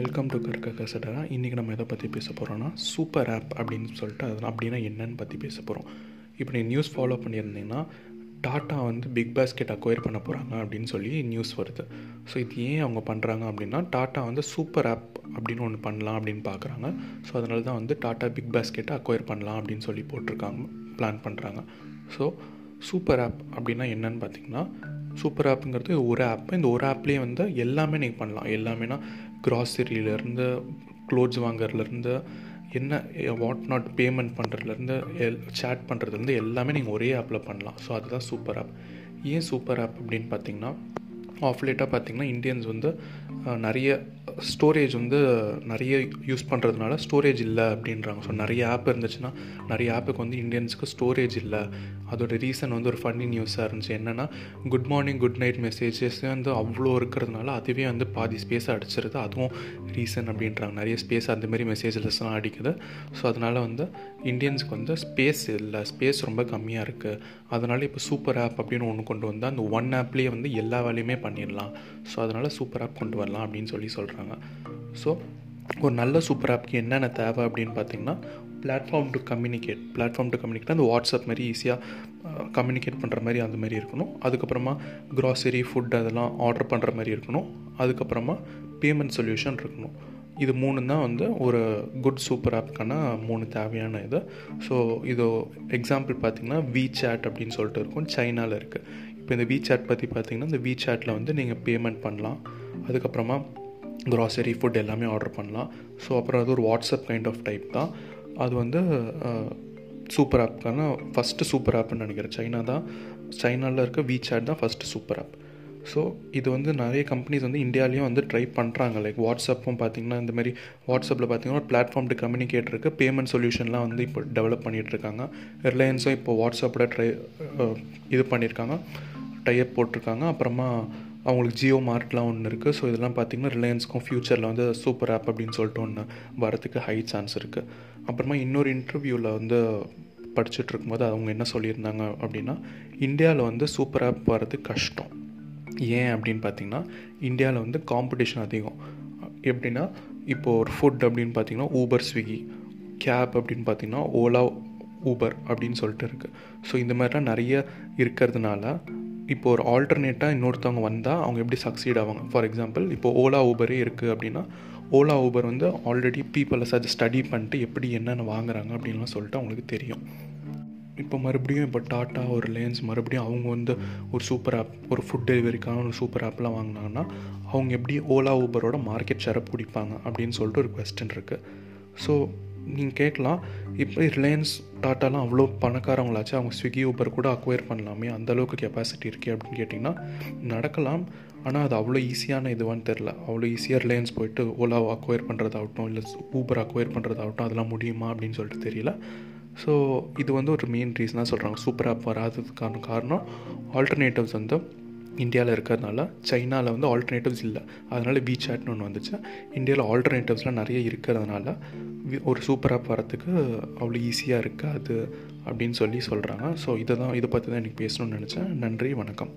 Welcome to கற்க கசடரா இன்றைக்கி நம்ம எதை பற்றி பேச போகிறோன்னா சூப்பர் ஆப் அப்படின்னு சொல்லிட்டு அதெல்லாம் அப்படின்னா என்னன்னு பற்றி பேச போகிறோம் இப்போ நீங்கள் நியூஸ் ஃபாலோ பண்ணியிருந்தீங்கன்னா டாட்டா வந்து பிக் பாஸ்கெட் அக்வயர் பண்ண போகிறாங்க அப்படின்னு சொல்லி நியூஸ் வருது. ஸோ இது ஏன் அவங்க பண்ணுறாங்க அப்படின்னா டாட்டா வந்து சூப்பர் ஆப் அப்படின்னு ஒன்று பண்ணலாம் அப்படின்னு பார்க்குறாங்க ஸோ அதனால தான் வந்து டாட்டா பிக் பாஸ்கெட்டை அக்வயர் பண்ணலாம் அப்படின்னு சொல்லி போட்டிருக்காங்க பிளான் பண்ணுறாங்க ஸோ சூப்பர் ஆப் அப்படின்னா என்னன்னு பார்த்தீங்கன்னா சூப்பர் ஆப்புங்கிறது ஒரு ஆப் இந்த ஒரு ஆப்லேயே வந்து எல்லாமே நீங்கள் பண்ணலாம். எல்லாமேனா க்ராசரியிலேருந்து க்ளோத்ஸ் வாங்குறதுலேருந்து என்ன வாட் நாட் பேமெண்ட் பண்ணுறதுலேருந்து எல் சேட் பண்ணுறதுலேருந்து எல்லாமே நீங்கள் ஒரே ஆப்பில் பண்ணலாம். ஸோ அதுதான் சூப்பர் ஆப் ஏன் சூப்பர் ஆப் அப்படின்னு பார்த்தீங்கன்னா ஆஃப் லேட்டாக பார்த்தீங்கன்னா இந்தியன்ஸ் வந்து நிறைய ஸ்டோரேஜ் வந்து நிறைய யூஸ் பண்ணுறதுனால ஸ்டோரேஜ் இல்லை அப்படின்றாங்க. ஸோ நிறைய ஆப் இருந்துச்சுன்னா நிறைய ஆப்புக்கு வந்து இந்தியன்ஸுக்கு ஸ்டோரேஜ் இல்லை. அதோட ரீசன் வந்து ஒரு ஃபன்னி நியூஸாக இருந்துச்சு. என்னென்னா good morning good night messages வந்து அவ்வளோ இருக்கிறதுனால அதுவே வந்து பாதி ஸ்பேஸை அடிச்சிருது. அதுவும் ரீசன் அப்படின்றாங்க. நிறைய ஸ்பேஸ் அந்தமாரி மெசேஜஸ்லாம் அடிக்குது. ஸோ அதனால் வந்து இந்தியன்ஸுக்கு வந்து ஸ்பேஸ் இல்லை. ஸ்பேஸ் ரொம்ப கம்மியாக இருக்குது அதனால் இப்போ சூப்பர் ஆப் அப்படின்னு ஒன்று கொண்டு வந்தால் அந்த ஒன் ஆப்லேயே வந்து எல்லா வேலையுமே பண்ணிடலாம். ஸோ அதனால் சூப்பர் ஆப் கொண்டு வரலாம் அப்படின்னு சொல்லி சொல்கிறாங்க ஸோ ஒரு நல்ல சூப்பர் ஆப்க்கு என்னென்ன தேவை அப்படின்னு பார்த்தீங்கன்னா platform to communicate platform to communicate அந்த வாட்ஸ்அப் மாதிரி ஈஸியாக கம்யூனிகேட் பண்ணுற மாதிரி அந்த மாதிரி இருக்கணும். அதுக்கப்புறமா க்ராசரி ஃபுட் அதெல்லாம் ஆர்டர் பண்ணுற மாதிரி இருக்கணும். அதுக்கப்புறமா பேமெண்ட் சொல்யூஷன் இருக்கணும். இது மூணு தான் வந்து ஒரு குட் சூப்பர் ஆப்க்கான மூணு தேவையான இது. ஸோ இது எக்ஸாம்பிள் பார்த்திங்கன்னா வி சேட் அப்படின்னு சொல்லிட்டு இருக்கும். சைனாவில் இருக்குது இப்போ இந்த வி சேட் பற்றி பார்த்திங்கன்னா இந்த வி சேட்டில் வந்து நீங்கள் பேமெண்ட் பண்ணலாம். அதுக்கப்புறமா க்ராசரி ஃபுட் எல்லாமே ஆர்டர் பண்ணலாம். ஸோ அப்புறம் அது ஒரு வாட்ஸ்அப் கைண்ட் ஆஃப் டைப் தான். அது வந்து சூப்பர் ஆப்க்கான ஃபஸ்ட்டு சூப்பர் ஆப்னு நினைக்கிறேன். சைனா தான். சைனாவில் இருக்க வீசாட் தான் ஃபஸ்ட்டு சூப்பர் ஆப் ஸோ இது வந்து நிறைய கம்பெனிஸ் வந்து இந்தியாலேயும் வந்து ட்ரை பண்ணுறாங்க லைக் வாட்ஸ்அப்பும் பார்த்திங்கன்னா இந்த மாதிரி வாட்ஸ்அப்பில் பார்த்திங்கன்னா பிளாட்ஃபார்ம் டு கம்யூனிகேட் இருக்குது பேமெண்ட் சொல்யூஷன்லாம் வந்து இப்போ டெவலப் பண்ணிகிட்டு இருக்காங்க. ரிலையன்ஸும் இப்போ வாட்ஸ்அப்பில் ட்ரை இது பண்ணியிருக்காங்க டைப் போட்டிருக்காங்க. அப்புறமா அவங்களுக்கு ஜியோ மார்ட்லாம் ஒன்று இருக்குது ஸோ இதெல்லாம் பார்த்திங்கன்னா ரிலையன்ஸ்க்கும் ஃப்யூச்சரில் வந்து சூப்பர் ஆப் அப்படின்னு சொல்லிட்டு ஒன்று வரத்துக்கு ஹை சான்ஸ் இருக்குது அப்புறமா இன்னொரு இன்டர்வியூவில் வந்து படிச்சுட்டு இருக்கும்போது அவங்க என்ன சொல்லியிருந்தாங்க அப்படின்னா இந்தியாவில் வந்து சூப்பர் ஆப் வர்றது கஷ்டம். ஏன் அப்படின்னு பார்த்தீங்கன்னா இந்தியாவில் வந்து காம்படிஷன் அதிகம். எப்படின்னா இப்போது ஒரு ஃபுட் அப்படின்னு பார்த்தீங்கன்னா ஊபர் ஸ்விக்கி கேப் அப்படின்னு பார்த்தீங்கன்னா ஓலா ஊபர் அப்படின்னு சொல்லிட்டு இருக்குது ஸோ இந்த மாதிரிலாம் நிறைய இருக்கிறதுனால இப்போ ஒரு ஆல்டர்னேட்டாக இன்னொருத்தவங்க வந்தால் அவங்க எப்படி சக்சீட் ஆவாங்க? ஃபார் எக்ஸாம்பிள் இப்போ ஓலா ஊபரே இருக்குது அப்படின்னா ஓலா ஊபர் வந்து ஆல்ரெடி பீப்புளை சஜ் ஸ்டடி பண்ணிட்டு எப்படி என்னென்ன வாங்குறாங்க அப்படின்லாம் சொல்லிட்டு அவங்களுக்கு தெரியும். இப்போ மறுபடியும் இப்போ டாட்டா ஒரு லேன்ஸ் மறுபடியும் அவங்க வந்து ஒரு சூப்பர் ஆப் ஒரு ஃபுட் டெலிவரிக்கான ஒரு சூப்பர் ஆப்லாம் வாங்கினாங்கன்னா அவங்க எப்படி ஓலா ஊபரோட மார்க்கெட் ஷேரை பிடிப்பாங்க அப்படின்னு சொல்லிட்டு ஒரு கொஸ்டின் இருக்குது ஸோ நீங்கள் கேட்கலாம். இப்போ ரிலையன்ஸ் டாட்டாலாம் அவ்வளோ பணக்காரவங்களாச்சு. அவங்க ஸ்விக்கி ஊபர் கூட அக்வயர் பண்ணலாமே. அந்தளவுக்கு கெப்பாசிட்டி இருக்கே அப்படின்னு கேட்டிங்கன்னா நடக்கலாம். ஆனால் அது அவ்வளோ ஈஸியான இதுவான்னு தெரில அவ்வளோ ஈஸியாக ரிலையன்ஸ் போயிட்டு ஓலாவை அக்வயர் பண்ணுறதாகட்டும் இல்லை ஊபர் அக்வயர் பண்ணுறதாகட்டும் அதெல்லாம் முடியுமா அப்படின்னு சொல்லிட்டு தெரியல. ஸோ இது வந்து ஒரு மெயின் ரீசனாக சொல்கிறாங்க சூப்பர் ஆப் வராததுக்கான காரணம் ஆல்டர்னேட்டிவ்ஸ் வந்து இந்தியாவில் இருக்கிறதுனால சைனாவில் வந்து ஆல்டர்னேட்டிவ்ஸ் இல்லை. அதனால் பீச் சாட்னு ஒன்று வந்துச்சு. இந்தியாவில் ஆல்டர்னேட்டிவ்ஸ்லாம் நிறைய இருக்கிறதுனால ஒரு சூப்பர் ஆப் வரத்துக்கு அவ்வளோ ஈஸியாக இருக்காது அப்படின்னு சொல்லி சொல்கிறாங்க ஸோ இதை தான் இதை பற்றி தான் எனக்கு பேசணும்னு நினச்சேன். நன்றி வணக்கம்.